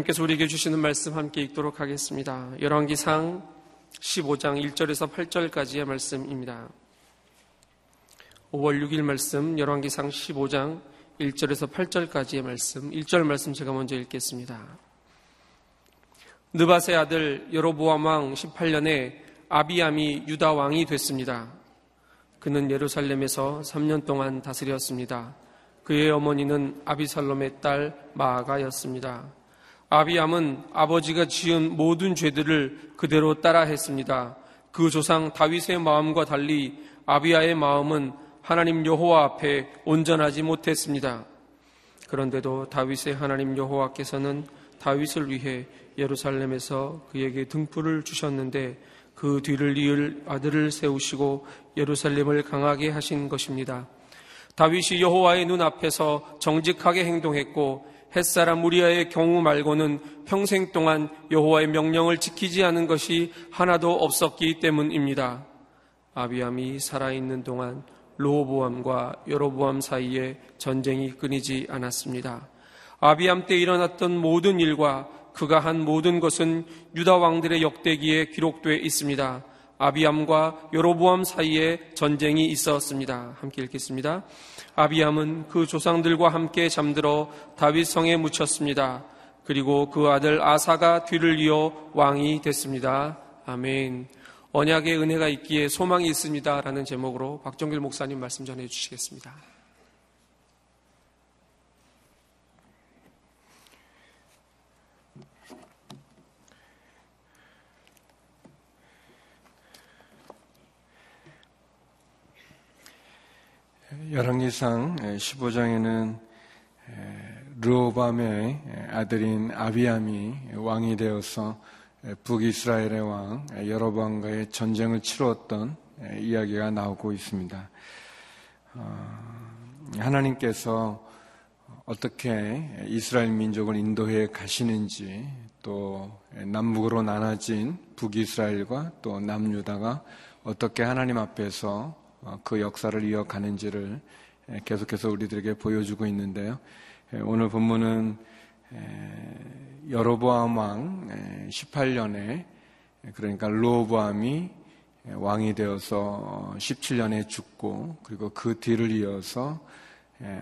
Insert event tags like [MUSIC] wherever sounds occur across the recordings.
하나님께서 우리에게 주시는 말씀 함께 읽도록 하겠습니다. 열왕기상 15장 1절에서 8절까지의 말씀입니다. 5월 6일 말씀 열왕기상 15장 1절에서 8절까지의 말씀 1절 말씀 제가 먼저 읽겠습니다. 느바세 아들 여로보암 왕 18년에 아비암이 유다 왕이 됐습니다. 그는 예루살렘에서 3년 동안 다스렸습니다. 그의 어머니는 아비살롬의 딸 마아가였습니다. 아비암은 아버지가 지은 모든 죄들을 그대로 따라 했습니다. 그 조상 다윗의 마음과 달리 아비아의 마음은 하나님 여호와 앞에 온전하지 못했습니다. 그런데도 다윗의 하나님 여호와께서는 다윗을 위해 예루살렘에서 그에게 등불을 주셨는데 그 뒤를 이을 아들을 세우시고 예루살렘을 강하게 하신 것입니다. 다윗이 여호와의 눈 앞에서 정직하게 행동했고 햇사람 우리아의 경우 말고는 평생 동안 여호와의 명령을 지키지 않은 것이 하나도 없었기 때문입니다. 아비암이 살아있는 동안 로보암과 여로보암 사이에 전쟁이 끊이지 않았습니다. 아비암 때 일어났던 모든 일과 그가 한 모든 것은 유다 왕들의 역대기에 기록되어 있습니다. 아비암과 여로보암 사이에 전쟁이 있었습니다. 함께 읽겠습니다. 아비암은 그 조상들과 함께 잠들어 다윗 성에 묻혔습니다. 그리고 그 아들 아사가 뒤를 이어 왕이 됐습니다. 아멘. 언약의 은혜가 있기에 소망이 있습니다. 라는 제목으로 박정길 목사님 말씀 전해 주시겠습니다. 열왕기상 15장에는 르오밤의 아들인 아비암이 왕이 되어서 북이스라엘의 왕 여로보암과의 전쟁을 치루었던 이야기가 나오고 있습니다. 어, 하나님께서 어떻게 이스라엘 민족을 인도해 가시는지 또 남북으로 나눠진 북이스라엘과 또 남유다가 어떻게 하나님 앞에서 그 역사를 이어가는지를 계속해서 우리들에게 보여주고 있는데요. 오늘 본문은 여로보암 왕 18년에 그러니까 로보암이 왕이 되어서 17년에 죽고 그리고 그 뒤를 이어서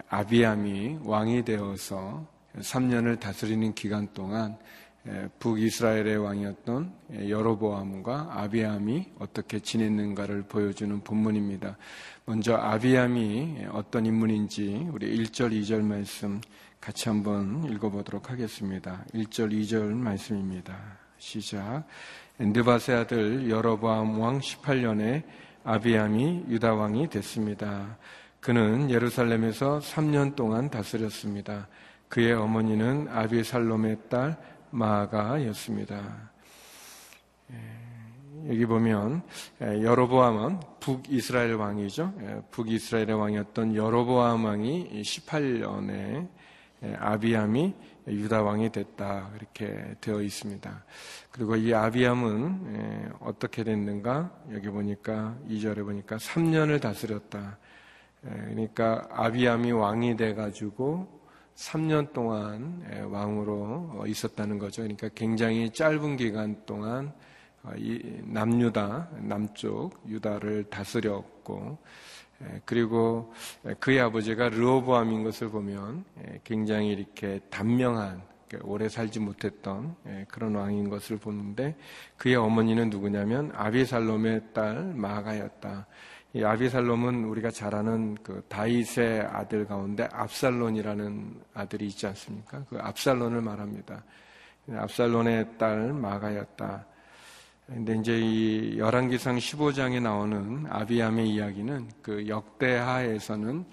아비암이 왕이 되어서 3년을 다스리는 기간 동안 북이스라엘의 왕이었던 여로보암과 아비암이 어떻게 지냈는가를 보여주는 본문입니다. 먼저 아비암이 어떤 인물인지 우리 1절, 2절 말씀 같이 한번 읽어보도록 하겠습니다. 1절, 2절 말씀입니다. 시작. 엔드바세 아들 여로보암 왕 18년에 아비암이 유다 왕이 됐습니다. 그는 예루살렘에서 3년 동안 다스렸습니다. 그의 어머니는 아비살롬의 딸 마가였습니다. 예, 여기 보면 예, 여로보암은 북이스라엘 왕이죠. 예, 북이스라엘의 왕이었던 여로보암 왕이 18년에 아비암이 유다 왕이 됐다 이렇게 되어 있습니다. 그리고 이 아비암은 어떻게 됐는가? 여기 보니까 2절에 보니까 3년을 다스렸다. 그러니까 아비암이 왕이 돼 가지고 3년 동안 왕으로 어, 있었다는 거죠. 그러니까 굉장히 짧은 기간 동안 어, 남유다, 남쪽 유다를 다스렸고, 그리고 그의 아버지가 르오보암인 것을 보면 굉장히 이렇게 단명한, 오래 살지 못했던 그런 왕인 것을 보는데 그의 어머니는 누구냐면 아비살롬의 딸 마가였다. 이 아비살롬은 우리가 잘 아는 그 다윗의 아들 가운데 압살론이라는 아들이 있지 않습니까? 그 압살론을 말합니다. 압살론의 딸 마가였다. 근데 이제 이 열왕기상 15장에 나오는 아비암의 이야기는 그 역대하에서는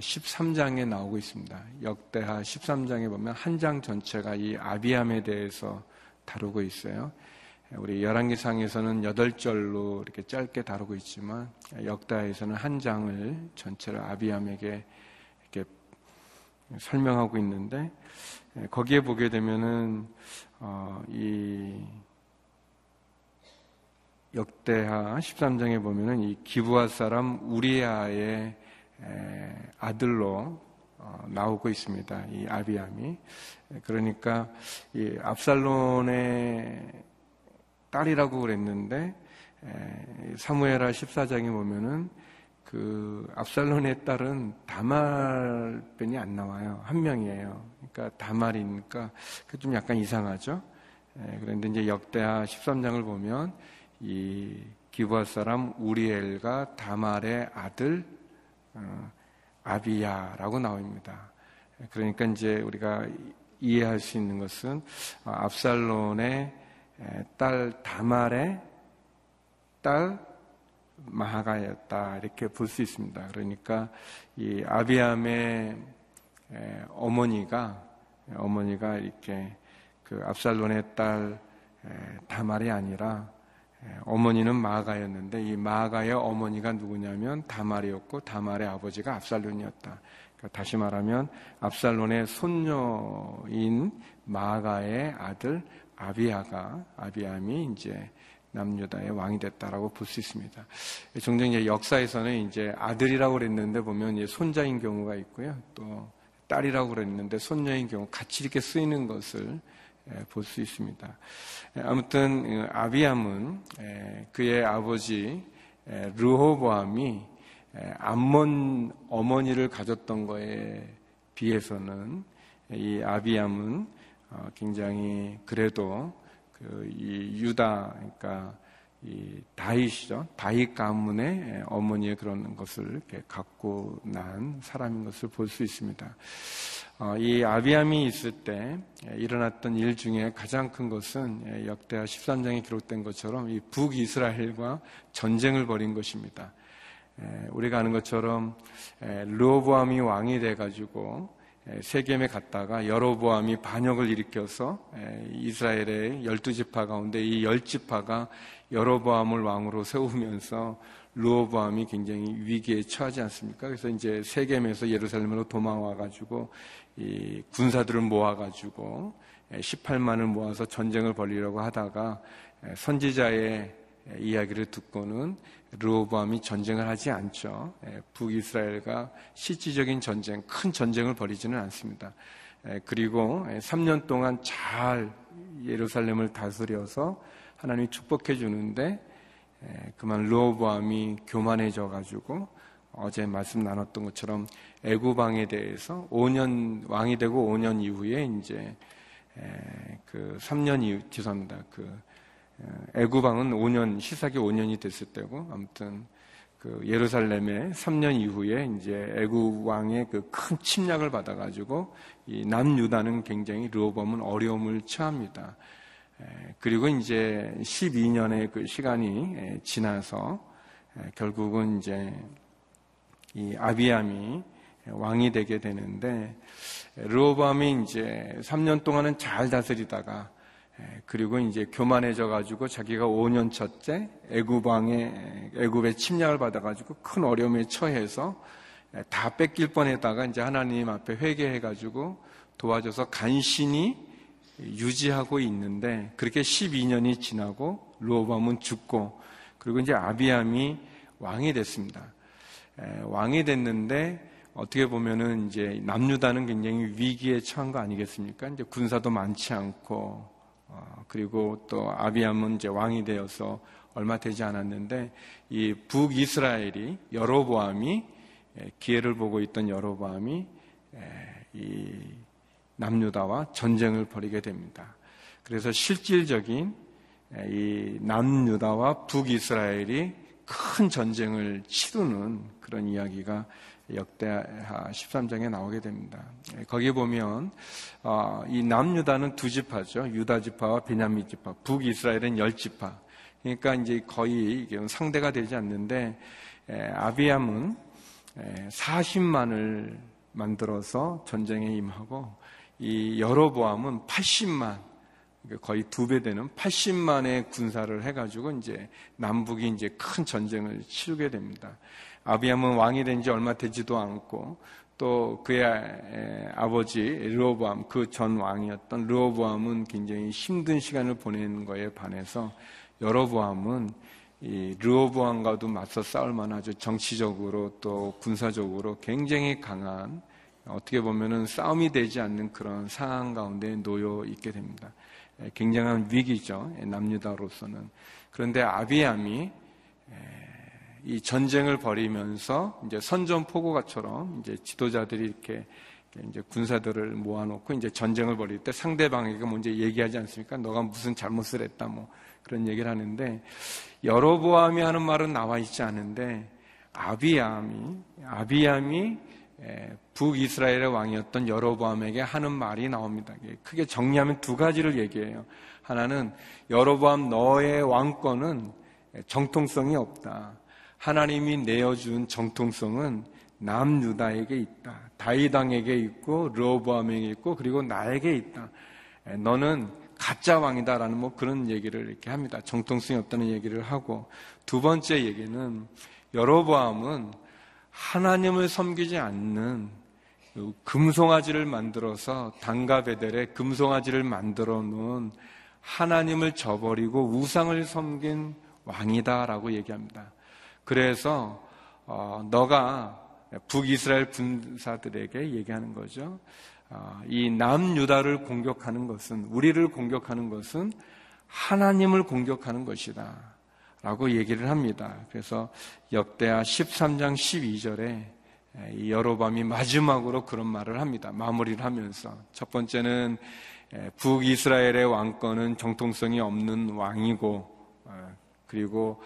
13장에 나오고 있습니다. 역대하 13장에 보면 한 장 전체가 이 아비암에 대해서 다루고 있어요. 우리 열왕기상에서는 여덟 절로 이렇게 짧게 다루고 있지만 역다에서는 한 장을 전체를 아비암에게 이렇게 설명하고 있는데 거기에 보게 되면은 어, 이 역대하 13장에 보면은 이 기부하 사람 우리아의 아들로 어, 나오고 있습니다. 이 아비암이. 그러니까 이 압살론의 딸이라고 그랬는데 사무엘하 14장에 보면은 그 압살론의 딸은 다말변이 안 나와요. 한 명이에요. 그러니까 다말이니까 그 좀 약간 이상하죠. 그런데 이제 역대하 13장을 보면 이 기부할 사람 우리엘과 다말의 아들 어, 아비야라고 나옵니다. 그러니까 이제 우리가 이해할 수 있는 것은 어, 압살론의 딸 다말의 딸 마하가였다 이렇게 볼 수 있습니다. 그러니까 이 아비암의 어머니가 어머니가 이렇게 그 압살론의 딸 다말이 아니라 어머니는 마가였는데 이 마가의 어머니가 누구냐면 다말이었고 다말의 아버지가 압살론이었다. 그러니까 다시 말하면 압살론의 손녀인 마가의 아들 아비아가 아비암이 이제 남유다의 왕이 됐다라고 볼 수 있습니다. 종종 이제 역사에서는 이제 아들이라고 그랬는데 보면 이제 손자인 경우가 있고요. 또 딸이라고 그랬는데 손녀인 경우 같이 이렇게 쓰이는 것을 볼 수 있습니다. 아무튼 그 아비암은 그의 아버지 르호보암이 암몬 어머니를 가졌던 거에 비해서는 이 아비암은 어, 굉장히 그래도 그 이 유다 그러니까 이 다윗이죠. 다윗 가문의 어머니의 그런 것을 이렇게 갖고 난 사람인 것을 볼 수 있습니다. 어, 이 아비암이 있을 때 일어났던 일 중에 가장 큰 것은 역대하 13장에 기록된 것처럼 이 북이스라엘과 전쟁을 벌인 것입니다. 우리가 아는 것처럼 르호보암이 왕이 돼가지고 세겜에 갔다가 여로보암이 반역을 일으켜서 이스라엘의 열두 지파 가운데 이 열 지파가 여로보암을 왕으로 세우면서 루호보암이 굉장히 위기에 처하지 않습니까? 그래서 이제 세겜에서 예루살렘으로 도망와 가지고 이 군사들을 모아 가지고 18만을 모아서 전쟁을 벌리려고 하다가 선지자의 이야기를 듣고는 르호보암이 전쟁을 하지 않죠. 예, 북이스라엘과 실질적인 전쟁, 큰 전쟁을 벌이지는 않습니다. 예, 그리고 3년 동안 잘 예루살렘을 다스려서 하나님이 축복해 주는데 예, 그만 르호보암이 교만해져 가지고 어제 말씀 나눴던 것처럼 애굽왕에 대해서 5년 왕이 되고 5년 이후에 이제 그 3년 이후 죄송합니다. 그 애구방은 5년 시사기 5년이 됐을 때고 아무튼 그 예루살렘에 3년 이후에 이제 애굽 왕의 그 큰 침략을 받아가지고 이 남유다는 굉장히 르호범은 어려움을 처합니다. 그리고 이제 12년의 그 시간이 지나서 결국은 이제 이 아비암이 왕이 되게 되는데 르호범이 이제 3년 동안은 잘 다스리다가 예, 그리고 이제 교만해져 가지고 자기가 5년 첫째 애굽왕의 애굽의 침략을 받아 가지고 큰 어려움에 처해서 예, 다 뺏길 뻔했다가 이제 하나님 앞에 회개해 가지고 도와줘서 간신히 유지하고 있는데 그렇게 12년이 지나고 루오밤은 죽고 그리고 이제 아비암이 왕이 됐습니다. 예, 왕이 됐는데 어떻게 보면은 이제 남유다는 굉장히 위기에 처한 거 아니겠습니까? 이제 군사도 많지 않고 어, 그리고 또 아비암은 이제 왕이 되어서 얼마 되지 않았는데 이 북이스라엘이 여로보암이 기회를 보고 있던 여로보암이 이 남유다와 전쟁을 벌이게 됩니다. 그래서 실질적인 이 남유다와 북이스라엘이 큰 전쟁을 치르는 그런 이야기가 역대하 13장에 나오게 됩니다. 예, 거기 보면 어, 이 남유다는 두 지파죠. 유다 지파와 베냐민 지파, 북이스라엘은 열 지파. 그러니까 이제 거의 상대가 되지 않는데 아비암은 40만을 만들어서 전쟁에 임하고 이 여로보암은 80만 그러니까 거의 두 배 되는 80만의 군사를 해가지고 이제 남북이 이제 큰 전쟁을 치르게 됩니다. 아비암은 왕이 된 지 얼마 되지도 않고 또 그의 아버지 르호보암 그 전 왕이었던 르호보암은 굉장히 힘든 시간을 보내는 거에 반해서 여로보암은 이 르호보암과도 맞서 싸울 만하죠. 정치적으로 또 군사적으로 굉장히 강한 어떻게 보면은 싸움이 되지 않는 그런 상황 가운데 놓여 있게 됩니다. 굉장한 위기죠. 남유다로서는. 그런데 아비암이 이 전쟁을 벌이면서 이제 선전포고가처럼 이제 지도자들이 이렇게 이제 군사들을 모아놓고 이제 전쟁을 벌일 때 상대방에게 먼저 얘기하지 않습니까? 너가 무슨 잘못을 했다 뭐 그런 얘기를 하는데 여로보암이 하는 말은 나와 있지 않은데 아비암이 아비암이 북이스라엘의 왕이었던 여로보암에게 하는 말이 나옵니다. 크게 정리하면 두 가지를 얘기해요. 하나는 여로보암 너의 왕권은 정통성이 없다. 하나님이 내어준 정통성은 남유다에게 있다. 다이당에게 있고 르호보암에게 있고 그리고 나에게 있다. 너는 가짜 왕이다라는 뭐 그런 얘기를 이렇게 합니다. 정통성이 없다는 얘기를 하고 두 번째 얘기는 여로보암은 하나님을 섬기지 않는 금송아지를 만들어서 당가 베델에 금송아지를 만들어 놓은 하나님을 저버리고 우상을 섬긴 왕이다라고 얘기합니다. 그래서 어, 너가 북이스라엘 군사들에게 얘기하는 거죠. 어, 이 남유다를 공격하는 것은 우리를 공격하는 것은 하나님을 공격하는 것이다. 라고 얘기를 합니다. 그래서 역대하 13장 12절에 여로밤이 마지막으로 그런 말을 합니다. 마무리를 하면서 첫 번째는 북이스라엘의 왕권은 정통성이 없는 왕이고 어, 그리고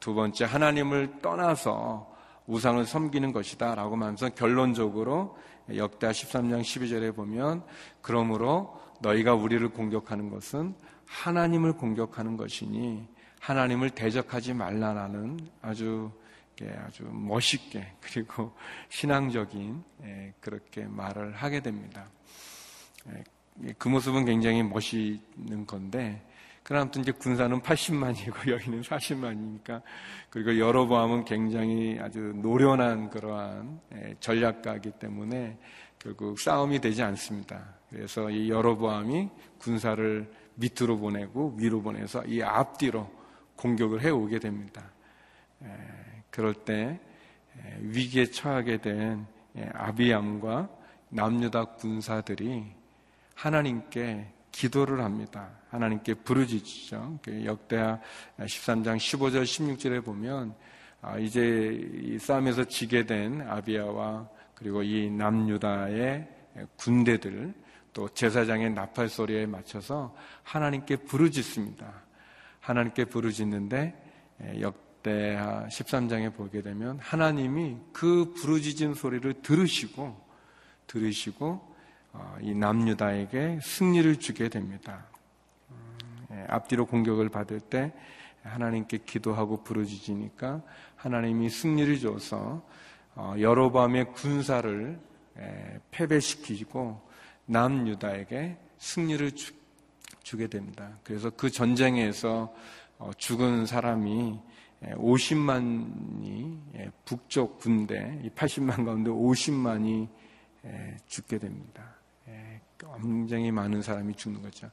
두 번째 하나님을 떠나서 우상을 섬기는 것이다 라고 하면서 결론적으로 역대 13장 12절에 보면 그러므로 너희가 우리를 공격하는 것은 하나님을 공격하는 것이니 하나님을 대적하지 말라라는 아주 아주 멋있게 그리고 신앙적인 예, 그렇게 말을 하게 됩니다. 예, 그 모습은 굉장히 멋있는 건데 그러나 아무튼 이제 군사는 80만이고 [LAUGHS] 여기는 40만이니까 그리고 여로보암은 굉장히 아주 노련한 그러한 예, 전략가이기 때문에 결국 싸움이 되지 않습니다. 그래서 이 여로보암이 군사를 밑으로 보내고 위로 보내서 이 앞뒤로 공격을 해 오게 됩니다. 예, 그럴 때 예, 위기에 처하게 된 아비암과 남유다 군사들이 하나님께 기도를 합니다. 하나님께 부르짖죠. 그 역대하 13장 15절 16절에 보면 아, 이제 이 싸움에서 지게 된 아비아와 그리고 이 남유다의 군대들 또 제사장의 나팔 소리에 맞춰서 하나님께 부르짖습니다. 하나님께 부르짖는데 역대하 13장에 보게 되면 하나님이 그 부르짖은 소리를 들으시고 들으시고 어, 이 남유다에게 승리를 주게 됩니다. 음, 예, 앞뒤로 공격을 받을 때 하나님께 기도하고 부르짖으니까 하나님이 승리를 줘서 어, 여로밤의 군사를 예, 패배시키고 남유다에게 승리를 주, 게 됩니다. 그래서 그 전쟁에서 어, 죽은 사람이 50만이 예, 북쪽 군대, 80만 가운데 50만이 죽게 됩니다. 굉장히 많은 사람이 죽는 거죠.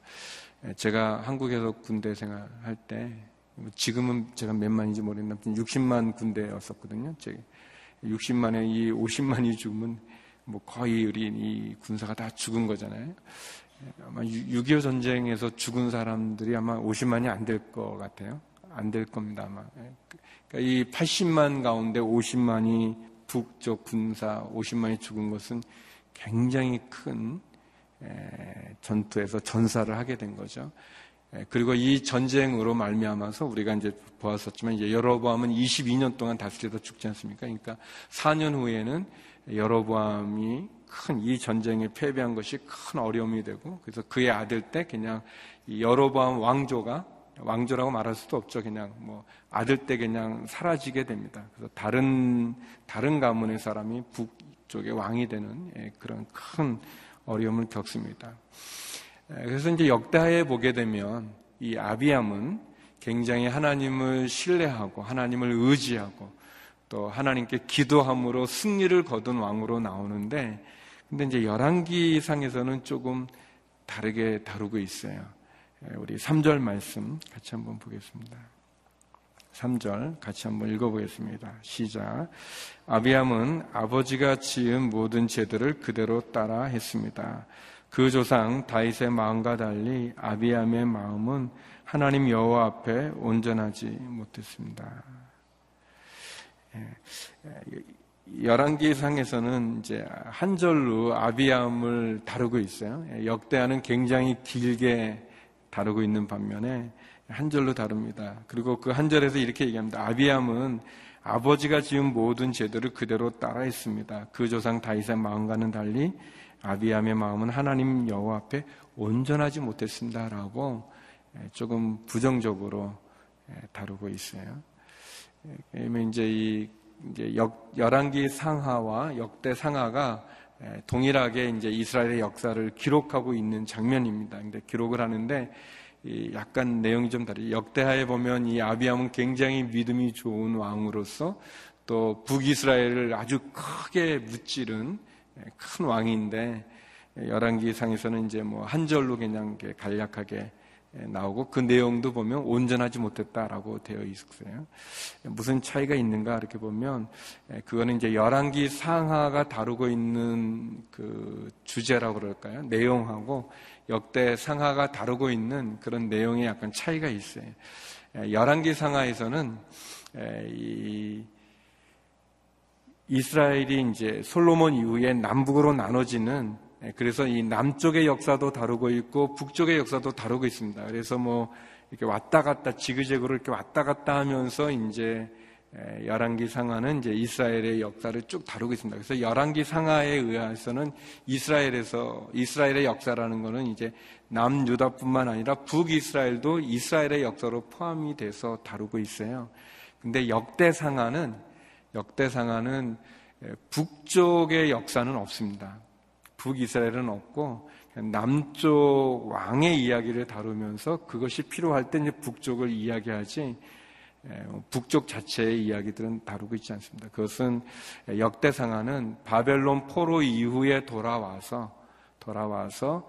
제가 한국에서 군대 생활할 때뭐 지금은 제가 몇 만인지 모르겠는데 60만 군대였었거든요. 60만에 이 50만이 죽으면 뭐 거의 우리 이 군사가 다 죽은 거잖아요. 아마 6.25 전쟁에서 죽은 사람들이 아마 50만이 안 될 것 같아요. 안 될 겁니다, 아마. 그러니까 이 80만 가운데 50만이 북쪽 군사 50만이 죽은 것은 굉장히 큰 전투에서 전사를 하게 된 거죠. 그리고 이 전쟁으로 말미암아서 우리가 이제 보았었지만 여로보암은 22년 동안 다스려도 죽지 않습니까? 그러니까 4년 후에는 여로보암이 큰 이 전쟁에 패배한 것이 큰 어려움이 되고 그래서 그의 아들 때 그냥 여로보암 왕조가 왕조라고 말할 수도 없죠. 그냥 뭐 아들 때 그냥 사라지게 됩니다. 그래서 다른 다른 가문의 사람이 북쪽의 왕이 되는 그런 큰 어려움을 겪습니다. 그래서 이제 역다에 보게 되면 이 아비암은 굉장히 하나님을 신뢰하고 하나님을 의지하고 또 하나님께 기도함으로 승리를 거둔 왕으로 나오는데 근데 이제 열왕기상에서는 조금 다르게 다루고 있어요. 우리 3절 말씀 같이 한번 보겠습니다. 3절 같이 한번 읽어보겠습니다. 시작. 아비암은 아버지가 지은 모든 제들을 그대로 따라 했습니다. 그 조상 다윗의 마음과 달리 아비암의 마음은 하나님 여호와 앞에 온전하지 못했습니다. 예, 열왕기상에서는 이제 한 절로 아비암을 다루고 있어요. 예, 역대하는 굉장히 길게 다루고 있는 반면에 한 절로 다룹니다. 그리고 그 한 절에서 이렇게 얘기합니다. 아비암은 아버지가 지은 모든 제도를 그대로 따라했습니다. 그 조상 다윗의 마음과는 달리 아비암의 마음은 하나님 여호와 앞에 온전하지 못했습니다라고 예, 조금 부정적으로 예, 다루고 있어요. 그러면 이제 이 이제 역, 열왕기 상하와 역대 상하가 예, 동일하게 이제 이스라엘의 역사를 기록하고 있는 장면입니다. 근데 기록을 하는데 약간 내용이 좀 다르죠. 역대하에 보면 이 아비암은 굉장히 믿음이 좋은 왕으로서 또 북이스라엘을 아주 크게 무찌른 예, 큰 왕인데 열왕기상에서는 이제 뭐 한 절로 그냥 간략하게 예, 나오고 그 내용도 보면 온전하지 못했다라고 되어 있어요. 무슨 차이가 있는가 이렇게 보면 예, 그거는 이제 열왕기 상하가 다루고 있는 그 주제라고 그럴까요? 내용하고 역대 상하가 다루고 있는 그런 내용에 약간 차이가 있어요. 예, 열왕기 상하에서는 이 이스라엘이 이제 솔로몬 이후에 남북으로 나눠지는 예, 그래서 이 남쪽의 역사도 다루고 있고 북쪽의 역사도 다루고 있습니다. 그래서 뭐 이렇게 왔다 갔다 지그재그로 이렇게 왔다 갔다 하면서 이제 예, 열왕기 상하는 이제 이스라엘의 역사를 쭉 다루고 있습니다. 그래서 열왕기 상하에 의해서는 이스라엘에서 이스라엘의 역사라는 것은 이제 남유다뿐만 아니라 북이스라엘도 이스라엘의 역사로 포함이 돼서 다루고 있어요. 근데 역대 상하는 역대 상하는 예, 북쪽의 역사는 없습니다. 북이스라엘은 없고 남쪽 왕의 이야기를 다루면서 그것이 필요할 때 이제 북쪽을 이야기하지 북쪽 자체의 이야기들은 다루고 있지 않습니다. 그것은 역대상하는 바벨론 포로 이후에 돌아와서 돌아와서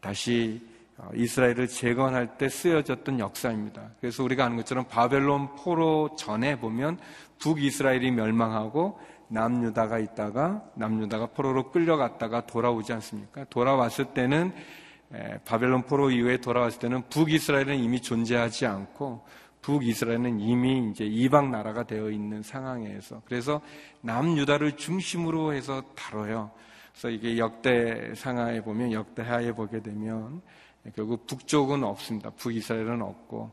다시 어, 이스라엘을 재건할 때 쓰여졌던 역사입니다. 그래서 우리가 아는 것처럼 바벨론 포로 전에 보면 북이스라엘이 멸망하고 남유다가 있다가 남유다가 포로로 끌려갔다가 돌아오지 않습니까? 돌아왔을 때는 바벨론 포로 이후에 돌아왔을 때는 북이스라엘은 이미 존재하지 않고 북이스라엘은 이미 이제 이방 나라가 되어 있는 상황에서 그래서 남유다를 중심으로 해서 다뤄요. 그래서 이게 역대 상하에 보면 역대하에 보게 되면 결국 북쪽은 없습니다. 북이스라엘은 없고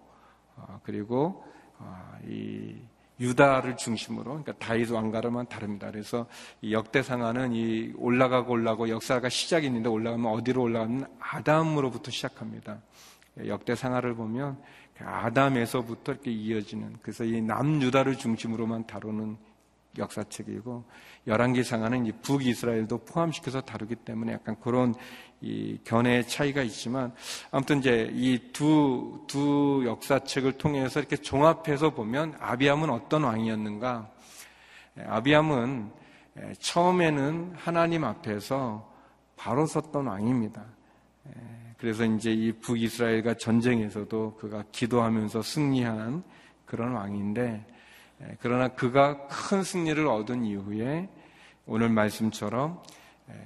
어, 그리고 어, 이 유다를 중심으로 그러니까 다윗 왕가로만 다릅니다. 그래서 이 역대상하는 이 올라가고 올라가고 역사가 시작이 있는데 올라가면 어디로 올라가면 아담으로부터 시작합니다. 역대상하를 보면 그 아담에서부터 이렇게 이어지는 그래서 이 남유다를 중심으로만 다루는 역사책이고 열왕기 상하는 북이스라엘도 포함시켜서 다루기 때문에 약간 그런 이 견해의 차이가 있지만 아무튼 이제 이두두 역사책을 통해서 이렇게 종합해서 보면 아비암은 어떤 왕이었는가? 아비암은 처음에는 하나님 앞에서 바로 섰던 왕입니다. 그래서 이제 이 북이스라엘과 전쟁에서도 그가 기도하면서 승리한 그런 왕인데 그러나 그가 큰 승리를 얻은 이후에 오늘 말씀처럼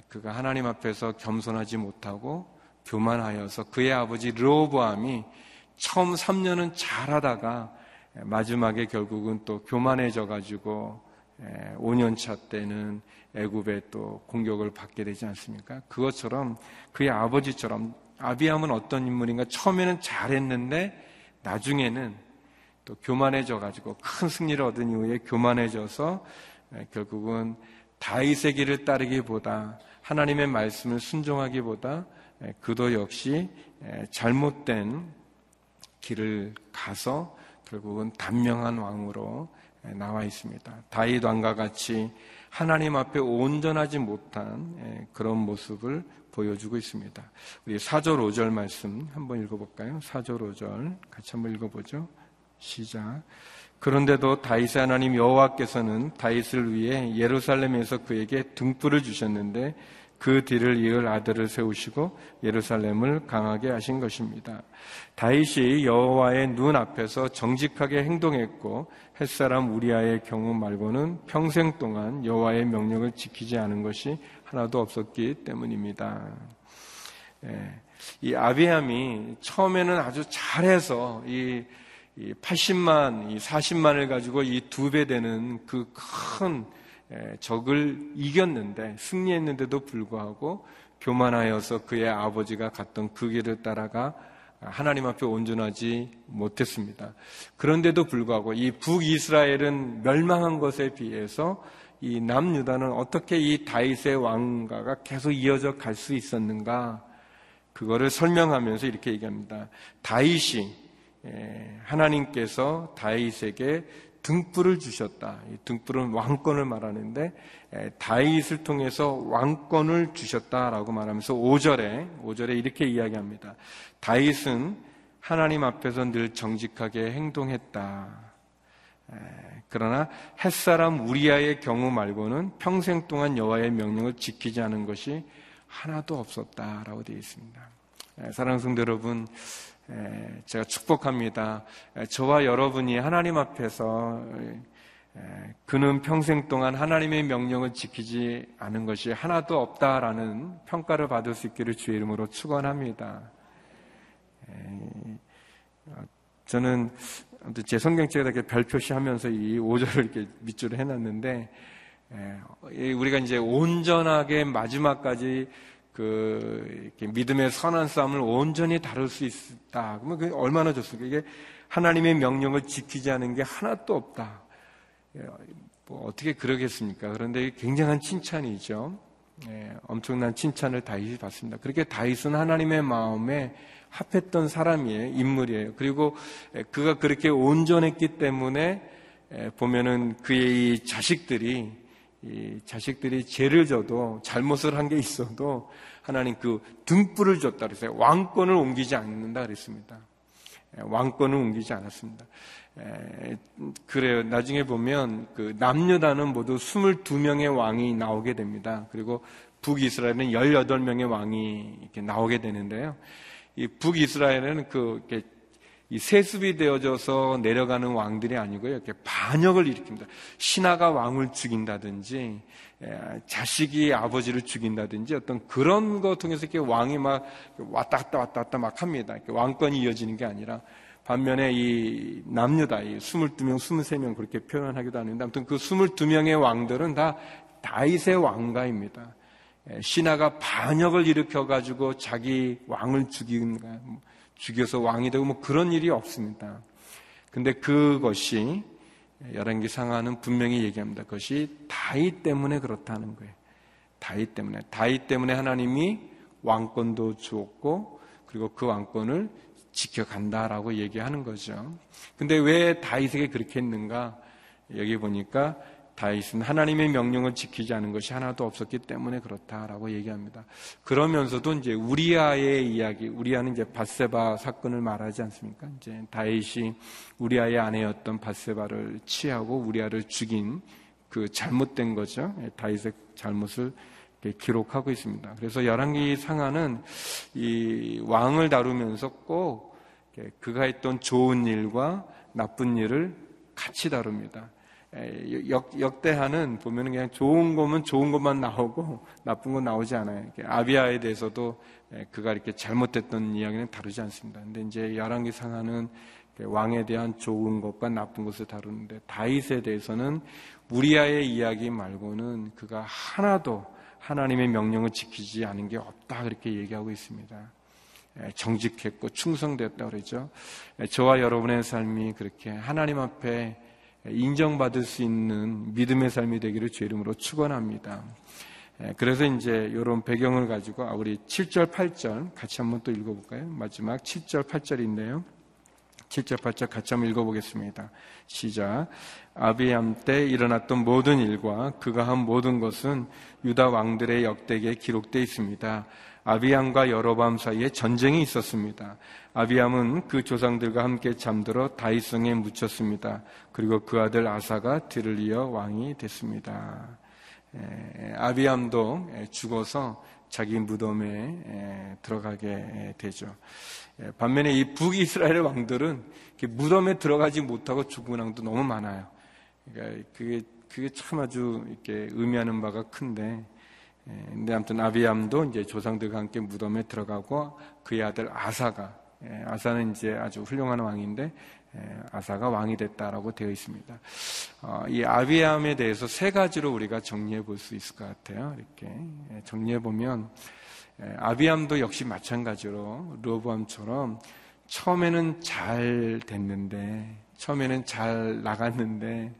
그가 하나님 앞에서 겸손하지 못하고 교만하여서 그의 아버지 르호보암이 처음 3년은 잘하다가 마지막에 결국은 또 교만해져 가지고 5년 차 때는 애굽에 또 공격을 받게 되지 않습니까? 그것처럼 그의 아버지처럼 아비암은 어떤 인물인가 처음에는 잘했는데 나중에는 또 교만해져 가지고 큰 승리를 얻은 이후에 교만해져서 결국은 다윗의 길을 따르기보다 하나님의 말씀을 순종하기보다 그도 역시 잘못된 길을 가서 결국은 단명한 왕으로 나와 있습니다. 다윗 왕과 같이 하나님 앞에 온전하지 못한 그런 모습을 보여주고 있습니다. 우리 4절 5절 말씀 한번 읽어볼까요? 4절 5절 같이 한번 읽어보죠. 시작. 그런데도 다윗의 하나님 여호와께서는 다윗을 위해 예루살렘에서 그에게 등불을 주셨는데 그 뒤를 이을 아들을 세우시고 예루살렘을 강하게 하신 것입니다. 다윗이 여호와의 눈 앞에서 정직하게 행동했고 햇사람 우리아의 경우 말고는 평생 동안 여호와의 명령을 지키지 않은 것이 하나도 없었기 때문입니다. 예, 이 아비함이 처음에는 아주 잘해서 이 80만, 이 40만을 가지고 이 두 배 되는 그큰 예, 적을 이겼는데 승리했는데도 불구하고 교만하여서 그의 아버지가 갔던 그 길을 따라가 하나님 앞에 온전하지 못했습니다. 그런데도 불구하고 이 북이스라엘은 멸망한 것에 비해서 이 남유다는 어떻게 이 다윗의 왕가가 계속 이어져 갈 수 있었는가? 그거를 설명하면서 이렇게 얘기합니다. 다윗이 예, 하나님께서 다윗에게 등불을 주셨다. 등불은 왕권을 말하는데 다윗을 통해서 왕권을 주셨다라고 말하면서 5절에 5절에 이렇게 이야기합니다. 다윗은 하나님 앞에서 늘 정직하게 행동했다. 그러나 햇사람 우리아의 경우 말고는 평생 동안 여호와의 명령을 지키지 않은 것이 하나도 없었다라고 되어 있습니다. 사랑하는 성도 여러분, 제가 축복합니다. 저와 여러분이 하나님 앞에서 그는 평생 동안 하나님의 명령을 지키지 않은 것이 하나도 없다라는 평가를 받을 수 있기를 주의 이름으로 축원합니다. 저는 제 성경책에다 이렇게 별 표시하면서 이 5절을 이렇게 밑줄을 해놨는데 우리가 이제 온전하게 마지막까지 그 믿음의 선한 싸움을 온전히 다룰 수 있다. 그러면 그게 얼마나 좋습니까? 이게 하나님의 명령을 지키지 않은 게 하나도 없다. 예, 뭐 어떻게 그러겠습니까? 그런데 굉장한 칭찬이죠. 예, 엄청난 칭찬을 다윗이 받습니다. 그렇게 다윗은 하나님의 마음에 합했던 사람이에요. 인물이에요. 그리고 그가 그렇게 온전했기 때문에 예, 보면은 그의 자식들이 이 자식들이 죄를 져도 잘못을 한 게 있어도 하나님 그 등불을 줬다 그랬어요. 왕권을 옮기지 않는다 그랬습니다. 예, 왕권을 옮기지 않았습니다. 예, 그래요. 나중에 보면 그 남유다는 모두 22명의 왕이 나오게 됩니다. 그리고 북이스라엘은 18명의 왕이 이렇게 나오게 되는데요. 이 북이스라엘은 그이 세습이 되어져서 내려가는 왕들이 아니고요. 이렇게 반역을 일으킵니다. 신하가 왕을 죽인다든지, 예, 자식이 아버지를 죽인다든지 어떤 그런 거 통해서 이렇게 왕이 막 왔다 갔다 왔다 갔다 막 합니다. 왕권이 이어지는 게 아니라 반면에 이 남유다, 이 22명, 23명 그렇게 표현하기도 하는데 아무튼 그 22명의 왕들은 다 다윗의 왕가입니다. 예, 신하가 반역을 일으켜 가지고 자기 왕을 죽인, 죽여서 왕이 되고 뭐 그런 일이 없습니다. 근데 그것이 열한기 상하는 분명히 얘기합니다. 그것이 다윗 때문에 그렇다는 거예요. 다윗 때문에. 다윗 때문에 하나님이 왕권도 주었고 그리고 그 왕권을 지켜간다라고 얘기하는 거죠. 근데 왜 다윗에게 그렇게 했는가? 여기 보니까 다윗은 하나님의 명령을 지키지 않은 것이 하나도 없었기 때문에 그렇다라고 얘기합니다. 그러면서도 이제 우리아의 이야기, 우리아는 이제 바세바 사건을 말하지 않습니까? 이제 다윗이 우리아의 아내였던 바세바를 취하고 우리아를 죽인 그 잘못된 거죠. 예, 다윗의 잘못을 기록하고 있습니다. 그래서 열왕기 상하는 이 왕을 다루면서 꼭 그가 했던 좋은 일과 나쁜 일을 같이 다룹니다. 역, 역대하는 보면은 그냥 좋은 거면 좋은 것만 나오고 나쁜 건 나오지 않아요. 아비아에 대해서도 그가 이렇게 잘못됐던 이야기는 다루지 않습니다. 근데 이제 열왕기 상하는 왕에 대한 좋은 것과 나쁜 것을 다루는데 다윗에 대해서는 우리아의 이야기 말고는 그가 하나도 하나님의 명령을 지키지 않은 게 없다 그렇게 얘기하고 있습니다. 정직했고 충성됐다 그러죠. 저와 여러분의 삶이 그렇게 하나님 앞에 인정받을 수 있는 믿음의 삶이 되기를 주 이름으로 축원합니다. 예, 그래서 이제 이런 배경을 가지고 아, 우리 7절, 8절 같이 한번 또 읽어볼까요? 마지막 7절, 8절인데요. 7절, 8절 같이 한번 읽어보겠습니다. 시작. 아비암 때 일어났던 모든 일과 그가 한 모든 것은 유다 왕들의 역대기에 기록되어 있습니다. 아비암과 여로밤 사이에 전쟁이 있었습니다. 아비암은 그 조상들과 함께 잠들어 다이성에 묻혔습니다. 그리고 그 아들 아사가 뒤를 이어 왕이 됐습니다. 아비암도 죽어서 자기 무덤에 들어가게 되죠. 반면에 이 북이스라엘 왕들은 무덤에 들어가지 못하고 죽은 왕도 너무 많아요. 그러니까 그게 그게 참 아주 이렇게 의미하는 바가 큰데, 근데 아무튼 아비암도 이제 조상들과 함께 무덤에 들어가고 그의 아들 아사가 아사는 이제 아주 훌륭한 왕인데 아사가 왕이 됐다라고 되어 있습니다. 어, 이 아비암에 대해서 세 가지로 우리가 정리해 볼 수 있을 것 같아요. 이렇게 정리해 보면 아비암도 역시 마찬가지로 르호보암처럼 처음에는 잘 됐는데 처음에는 잘 나갔는데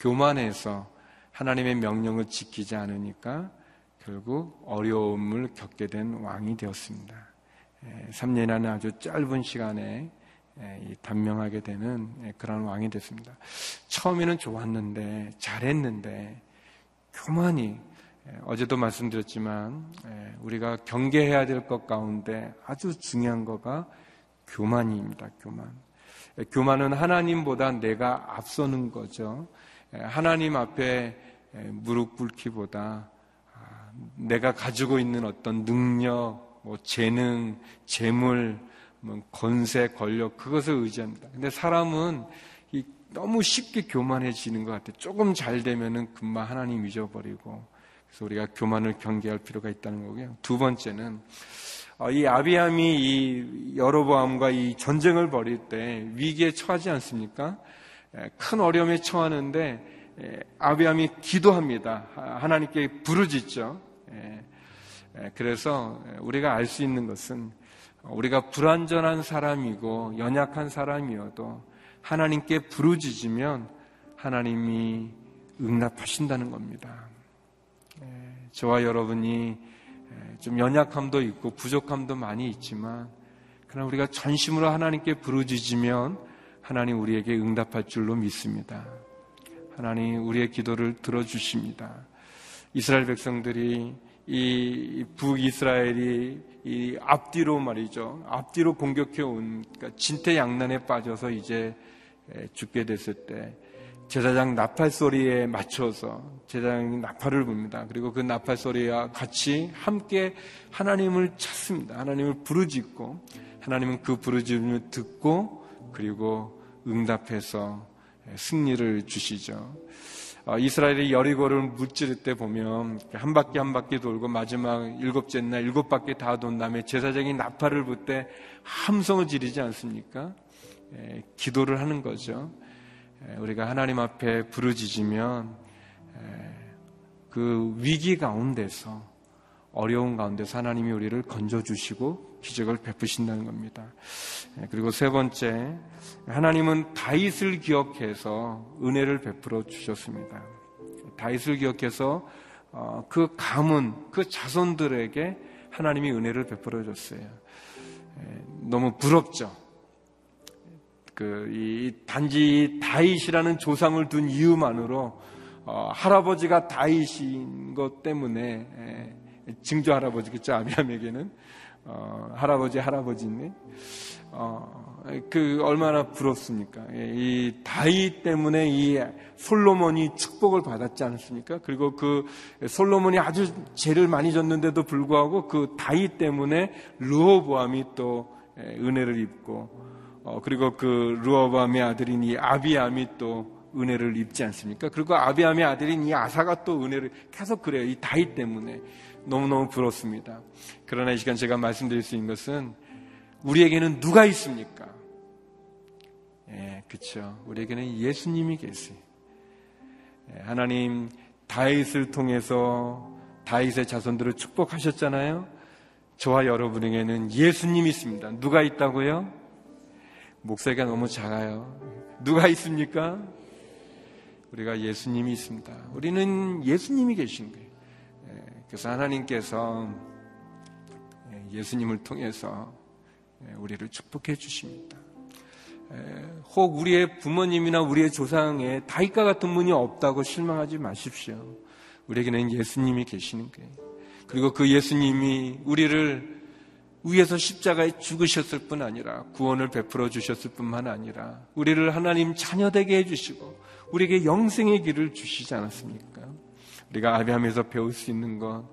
교만해서 하나님의 명령을 지키지 않으니까 결국 어려움을 겪게 된 왕이 되었습니다. 3년이라는 아주 짧은 시간에 단명하게 되는 그런 왕이 됐습니다. 처음에는 좋았는데 잘했는데 교만이 어제도 말씀드렸지만 우리가 경계해야 될 것 가운데 아주 중요한 거가 교만입니다. 교만. 교만은 하나님보다 내가 앞서는 거죠. 하나님 앞에 무릎 꿇기보다 아, 내가 가지고 있는 어떤 능력, 뭐 재능, 재물, 뭐 권세, 권력 그것을 의지합니다. 근데 사람은 너무 쉽게 교만해지는 것 같아요. 조금 잘 되면은 금방 하나님 잊어버리고 그래서 우리가 교만을 경계할 필요가 있다는 거고요. 두 번째는 어, 이 아비함이 이 여로보암과 이 전쟁을 벌일 때 위기에 처하지 않습니까? 큰 어려움에 처하는데 아비함이 기도합니다. 하나님께 부르짖죠. 그래서 우리가 알 수 있는 것은 우리가 불완전한 사람이고 연약한 사람이어도 하나님께 부르짖으면 하나님이 응답하신다는 겁니다. 저와 여러분이 좀 연약함도 있고 부족함도 많이 있지만 그러나 우리가 전심으로 하나님께 부르짖으면 하나님 우리에게 응답할 줄로 믿습니다. 하나님 우리의 기도를 들어주십니다. 이스라엘 백성들이 이 북이스라엘이 이 앞뒤로 말이죠. 앞뒤로 공격해 온 그러니까 진퇴양난에 빠져서 이제 죽게 됐을 때 제사장 나팔 소리에 맞춰서 제사장이 나팔을 붑니다. 그리고 그 나팔 소리와 같이 함께 하나님을 찾습니다. 하나님을 부르짖고 하나님은 그 부르짖음을 듣고 그리고 응답해서 승리를 주시죠. 어, 이스라엘이 여리고를 무찌를 때 보면 한 바퀴 한 바퀴 돌고 마지막 일곱째 날 일곱 바퀴 다 돈 다음에 제사장이 나팔을 불 때 함성을 지르지 않습니까? 기도를 하는 거죠. 우리가 하나님 앞에 부르짖으면 그 위기 가운데서 어려운 가운데서 하나님이 우리를 건져주시고 기적을 베푸신다는 겁니다. 그리고 세 번째, 하나님은 다윗을 기억해서 은혜를 베풀어 주셨습니다. 다윗을 기억해서 어, 그 가문, 그 자손들에게 하나님이 은혜를 베풀어 줬어요. 너무 부럽죠. 그, 이, 단지 다윗이라는 조상을 둔 이유만으로, 어, 할아버지가 다윗인 것 때문에, 에, 증조 할아버지겠죠, 아비함에게는. 어, 할아버지, 할아버지인데, 어, 그, 얼마나 부럽습니까? 예, 이 다윗 때문에 이 솔로몬이 축복을 받았지 않습니까? 그리고 그 솔로몬이 아주 죄를 많이 졌는데도 불구하고 그 다윗 때문에 르호보암이 또 은혜를 입고 어, 그리고 그 루어밤의 아들인 이 아비암이 또 은혜를 입지 않습니까? 그리고 아비암의 아들인 이 아사가 또 은혜를 계속 그래요. 이 다윗 때문에. 너무너무 부럽습니다. 그러나 이 시간 제가 말씀드릴 수 있는 것은 우리에게는 누가 있습니까? 예, 그쵸. 우리에게는 예수님이 계세요. 예, 하나님 다윗을 통해서 다윗의 자손들을 축복하셨잖아요. 저와 여러분에게는 예수님이 있습니다. 누가 있다고요? 목소리가 너무 작아요. 누가 있습니까? 우리가 예수님이 있습니다. 우리는 예수님이 계신 거예요. 예, 그래서 하나님께서 예, 예수님을 통해서 예, 우리를 축복해 주십니다. 혹 우리의 부모님이나 우리의 조상에 다윗과 같은 분이 없다고 실망하지 마십시오. 우리에게는 예수님이 계시는 거예요. 그리고 그 예수님이 우리를 위에서 십자가에 죽으셨을 뿐 아니라 구원을 베풀어 주셨을 뿐만 아니라 우리를 하나님 자녀되게 해주시고 우리에게 영생의 길을 주시지 않았습니까? 우리가 아비함에서 배울 수 있는 것,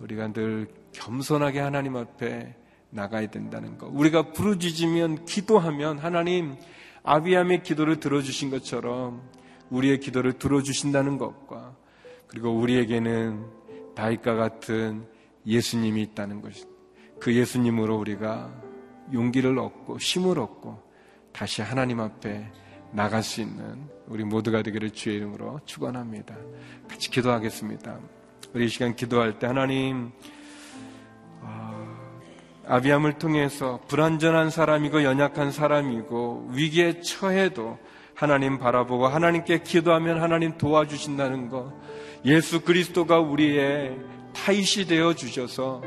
우리가 늘 겸손하게 하나님 앞에 나가야 된다는 것. 우리가 부르짖으면 기도하면 하나님 아비함의 기도를 들어주신 것처럼 우리의 기도를 들어주신다는 것과 그리고 우리에게는 다윗과 같은 예수님이 있다는 것. 그 예수님으로 우리가 용기를 얻고 힘을 얻고 다시 하나님 앞에 나갈 수 있는 우리 모두가 되기를 주의 이름으로 축원합니다. 같이 기도하겠습니다. 우리 이 시간 기도할 때 하나님 아비함을 통해서 불완전한 사람이고 연약한 사람이고 위기에 처해도 하나님 바라보고 하나님께 기도하면 하나님 도와주신다는 것. 예수 그리스도가 우리의 타이시 되어 주셔서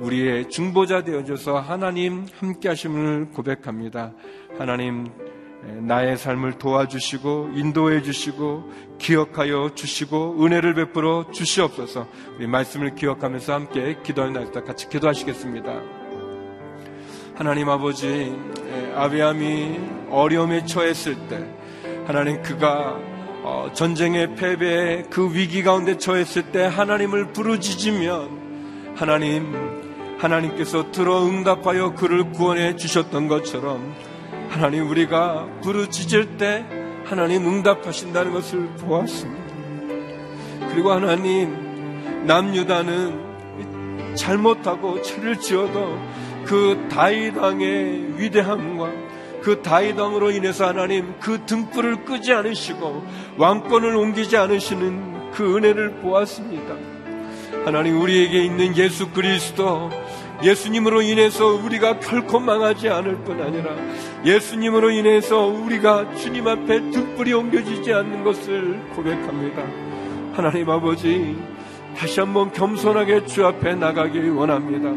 우리의 중보자 되어 주셔서 하나님 함께 하심을 고백합니다. 하나님 나의 삶을 도와주시고 인도해 주시고 기억하여 주시고 은혜를 베풀어 주시옵소서. 우리 말씀을 기억하면서 함께 기도하는 날 같이 기도하시겠습니다. 하나님 아버지 아비함이 어려움에 처했을 때 하나님 그가 어, 전쟁의 패배에 그 위기 가운데 처했을 때 하나님을 부르짖으면 하나님 하나님께서 들어 응답하여 그를 구원해 주셨던 것처럼 하나님 우리가 부르짖을 때 하나님 응답하신다는 것을 보았습니다. 그리고 하나님 남유다는 잘못하고 죄를 지어도 그 다이당의 위대함과 그 다이당으로 인해서 하나님 그 등불을 끄지 않으시고 왕권을 옮기지 않으시는 그 은혜를 보았습니다. 하나님 우리에게 있는 예수 그리스도 예수님으로 인해서 우리가 결코 망하지 않을 뿐 아니라 예수님으로 인해서 우리가 주님 앞에 등불이 옮겨지지 않는 것을 고백합니다. 하나님 아버지 다시 한번 겸손하게 주 앞에 나가길 원합니다.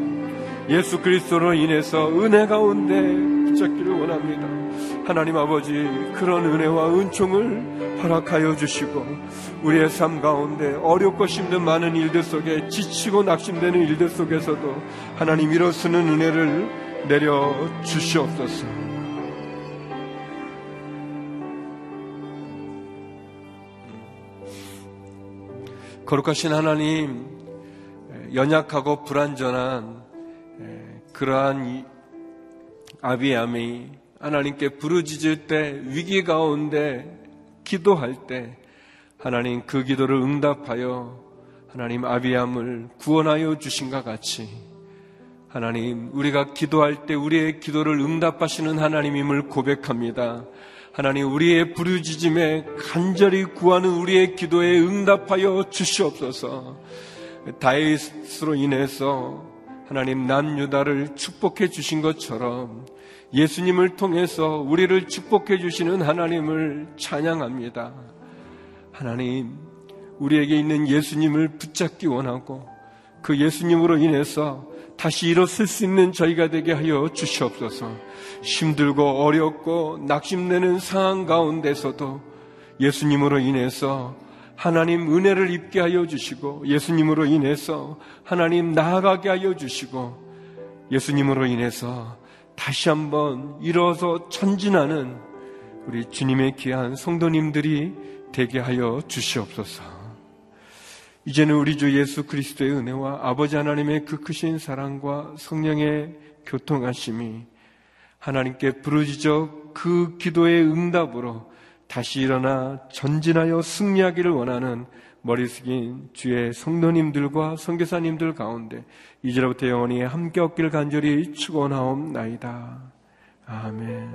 예수 그리스도로 인해서 은혜 가운데 붙잡기를 원합니다. 하나님 아버지 그런 은혜와 은총을 허락하여 주시고 우리의 삶 가운데 어렵고 힘든 많은 일들 속에 지치고 낙심되는 일들 속에서도 하나님 일어서는 은혜를 내려 주시옵소서. 거룩하신 하나님 연약하고 불완전한 그러한 아비암이 하나님께 부르짖을 때 위기 가운데 기도할 때 하나님 그 기도를 응답하여 하나님 아비암을 구원하여 주신 것 같이 하나님 우리가 기도할 때 우리의 기도를 응답하시는 하나님임을 고백합니다. 하나님 우리의 부르짖음에 간절히 구하는 우리의 기도에 응답하여 주시옵소서. 다이스로 인해서 하나님 남 유다를 축복해 주신 것처럼 예수님을 통해서 우리를 축복해 주시는 하나님을 찬양합니다. 하나님, 우리에게 있는 예수님을 붙잡기 원하고 그 예수님으로 인해서 다시 일어설 수 있는 저희가 되게 하여 주시옵소서. 힘들고 어렵고 낙심되는 상황 가운데서도 예수님으로 인해서 하나님 은혜를 입게 하여 주시고 예수님으로 인해서 하나님 나아가게 하여 주시고 예수님으로 인해서 다시 한번 일어서 전진하는 우리 주님의 귀한 성도님들이 되게 하여 주시옵소서. 이제는 우리 주 예수 그리스도의 은혜와 아버지 하나님의 그 크신 사랑과 성령의 교통하심이 하나님께 부르짖어 그 기도의 응답으로 다시 일어나 전진하여 승리하기를 원하는 머리 숙인 주의 성도님들과 성교사님들 가운데 이제로부터 영원히 함께 얻기를 간절히 축원하옵나이다. 아멘.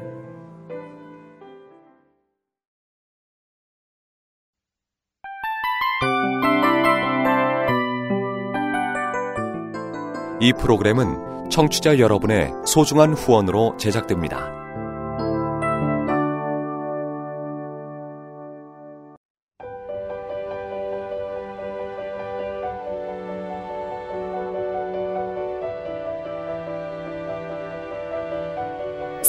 이 프로그램은 청취자 여러분의 소중한 후원으로 제작됩니다.